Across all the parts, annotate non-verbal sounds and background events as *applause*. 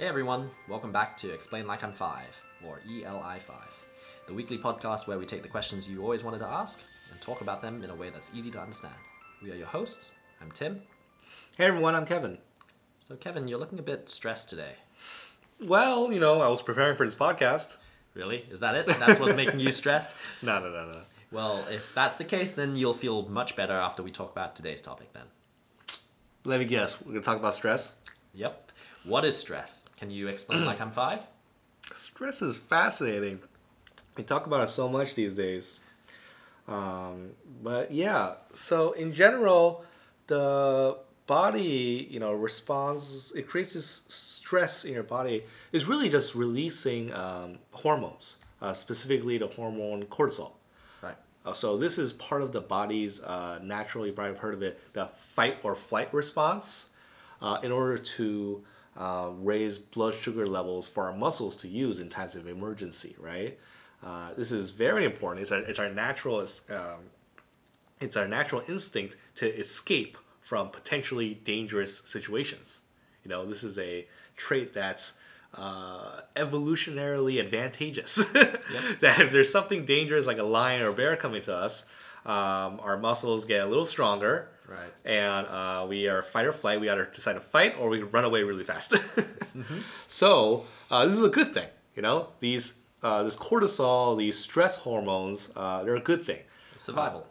Hey everyone, welcome back to Explain Like I'm Five, or ELI5, the weekly podcast where we take the questions you always wanted to ask and talk about them in a way that's easy to understand. We are your hosts. I'm Tim. Hey everyone, I'm Kevin. So, Kevin, you're looking a bit stressed today. Well, you know, I was preparing for this podcast. Really? Is that it? That's what's making you *laughs* stressed? No, no, no, no. Well, if that's the case, then you'll feel much better after we talk about today's topic then. Let me guess. We're gonna talk about stress. Yep. What is stress? Can you explain like I'm five? Stress is fascinating. We talk about it so much these days. Um, but yeah, so in general, the body, you know, responds. It creates this stress in your body. Is really just releasing um, hormones, uh, specifically the hormone cortisol. Right. Uh, so this is part of the body's uh, natural. You probably have heard of it, the fight or flight response, uh, in order to uh, raise blood sugar levels for our muscles to use in times of emergency. Right. Uh, this is very important. It's our, it's our natural. Um, it's our natural instinct to escape from potentially dangerous situations. You know, this is a trait that's uh, evolutionarily advantageous. *laughs* that if there's something dangerous like a lion or a bear coming to us, um, our muscles get a little stronger. Right. And uh, we are fight or flight. We either decide to fight or we run away really fast. *laughs* So uh, this is a good thing. You know, these uh, this cortisol, these stress hormones, uh, they're a good thing. Survival.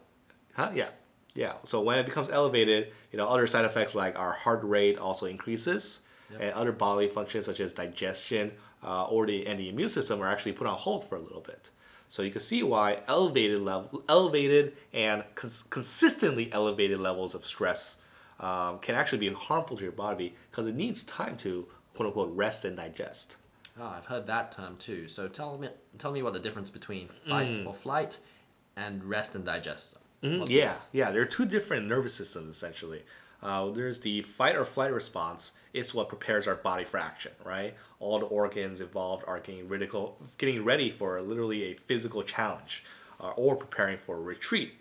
Huh? Yeah. Yeah. So when it becomes elevated, you know, other side effects like our heart rate also increases, and other bodily functions such as digestion uh, or the and the immune system are actually put on hold for a little bit. So you can see why elevated level, elevated and cons- consistently elevated levels of stress um, can actually be harmful to your body because it needs time to quote unquote rest and digest. Oh, I've heard that term too. So tell me, tell me what the difference between fight mm. or flight and rest and digest. Mm-hmm. The Yeah, yeah. There are two different nervous systems essentially. Uh, there's the fight or flight response. It's what prepares our body for action, right? All the organs involved are getting radical, getting ready for literally a physical challenge, uh, or preparing for a retreat.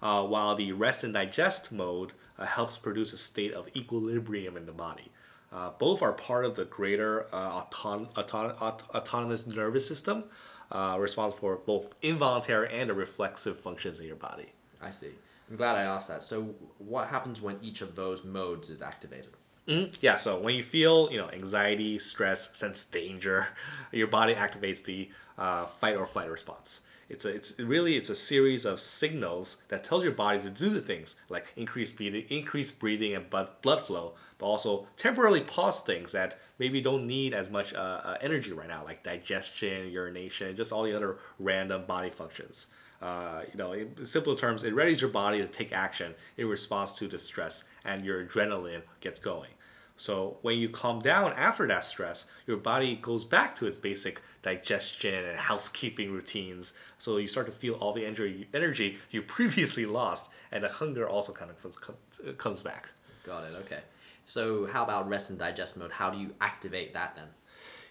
Uh, while the rest and digest mode uh, helps produce a state of equilibrium in the body. Uh, both are part of the greater uh, auton- auton- aut- autonomous nervous system, responsible for both involuntary and the reflexive functions in your body. I see. I'm glad I asked that. So what happens when each of those modes is activated? Yeah, so when you feel, you know, anxiety, stress, sense danger, *laughs* your body activates the uh, fight or flight response. It's a, it's really it's a series of signals that tells your body to do the things like increase breathing, increase breathing and blood blood flow, but also temporarily pause things that maybe don't need as much uh, uh, energy right now, like digestion, urination, just all the other random body functions. Uh, you know, in simple terms, it readies your body to take action in response to the stress, and your adrenaline gets going. So when you calm down after that stress, your body goes back to its basic digestion and housekeeping routines. So you start to feel all the energy you *laughs* previously lost, and the hunger also kind of comes back. Got it. Okay. So how about rest and digest mode? How do you activate that then?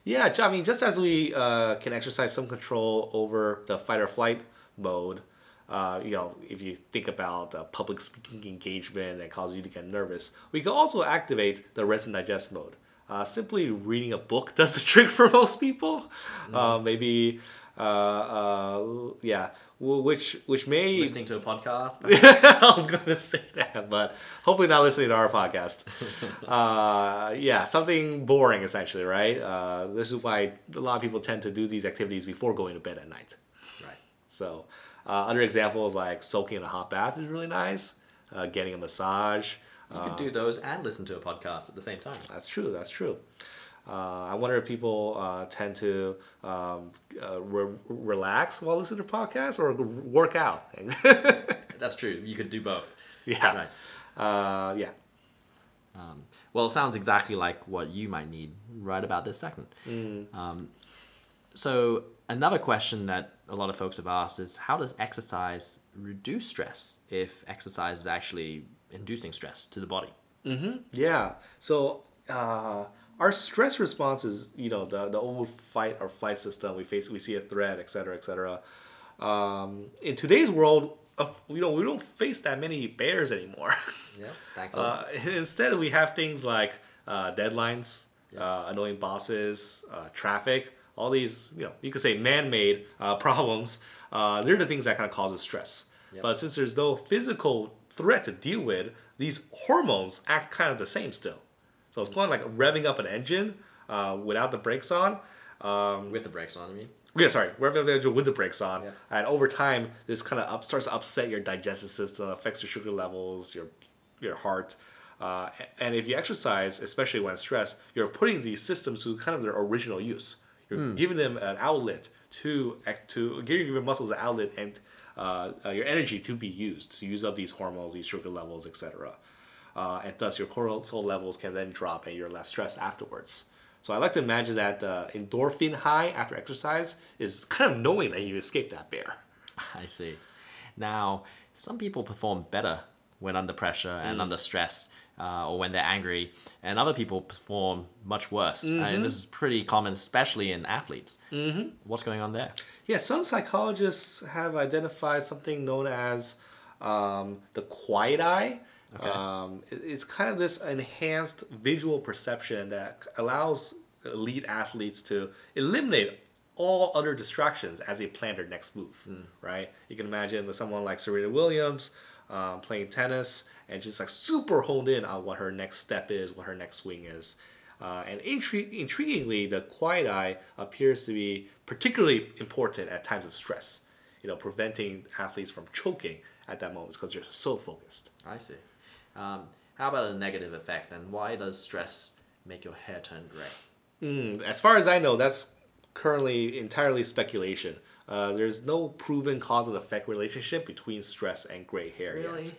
Yeah, I mean, just as we uh, can exercise some control over the fight or flight mode, uh, you know, if you think about uh, public speaking engagement that causes you to get nervous, we can also activate the rest and digest mode. Uh, simply reading a book *laughs* does the trick for most people. Uh, maybe, uh, uh, yeah, which which may Listening to a podcast? *laughs* I was going to say that, but hopefully not listening to our podcast. *laughs* uh, yeah, something boring essentially, right? Uh, this is why a lot of people tend to do these activities before going to bed at night. So, uh, other examples like soaking in a hot bath is really nice. Uh, getting a massage. You could do those and listen to a podcast at the same time. That's true. That's true. Uh, I wonder if people uh, tend to um, uh, re- relax while listening to podcasts or work out. *laughs* That's true. You could do both. yeah. Right. Uh, yeah. Um, well, it sounds exactly like what you might need right about this second. Um, so, another question that a lot of folks have asked is how does exercise reduce stress if exercise is actually inducing stress to the body? Yeah. So uh, our stress response is, you know, the, the old fight or flight system. We face, we see a threat, et cetera, et cetera. Um, in today's world, of, you know, we don't face that many bears anymore. *laughs* Yeah, thankfully. uh, instead, we have things like uh, deadlines, uh, annoying bosses, uh, traffic, all these, you know, you could say man-made uh, *laughs* problems. Uh, they're the things that kind of causes stress. But since there's no physical threat to deal with, these hormones act kind of the same still. So it's kind of like revving up an engine uh, without the brakes on. Um, With the brakes on, I mean. yeah, sorry, revving up the engine with the brakes on, Yeah. and over time, this kind of up, starts to upset your digestive system, affects your sugar levels, your your heart. Uh, and if you exercise, especially when stressed, you're putting these systems to kind of their original use. You're giving them an outlet to to giving your muscles an outlet and uh, uh, your energy to be used to use up these hormones, these sugar levels, etc. Uh, and thus your cortisol levels can then drop and you're less stressed afterwards. So I like to imagine that the endorphin high after exercise is kind of knowing that you escaped that bear. *laughs* I see. Now, some people perform better when under pressure and under stress uh, or when they're angry, and other people perform much worse. And this is pretty common, especially in athletes. Mm-hmm. What's going on there? Yeah, some psychologists have identified something known as um, the quiet eye. Um, it's kind of this enhanced visual perception that allows elite athletes to eliminate all other distractions as they plan their next move, right? You can imagine with someone like Serena Williams um, playing tennis and just like super honed in on what her next step is, what her next swing is. Uh, and intri- intriguingly, the quiet eye appears to be particularly important at times of stress. You know, preventing athletes from choking at that moment because they're so focused. I see. Um, how about a negative effect then? Why does stress make your hair turn gray? As far as I know, that's currently entirely speculation. Uh, there's no proven cause and effect relationship between stress and gray hair yet.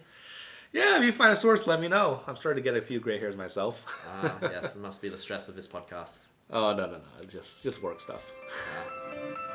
Yeah, if you find a source, let me know. I'm starting to get a few gray hairs myself. Ah, yes, it must be the stress of this podcast. *laughs* oh no no no, it's just just work stuff. Ah.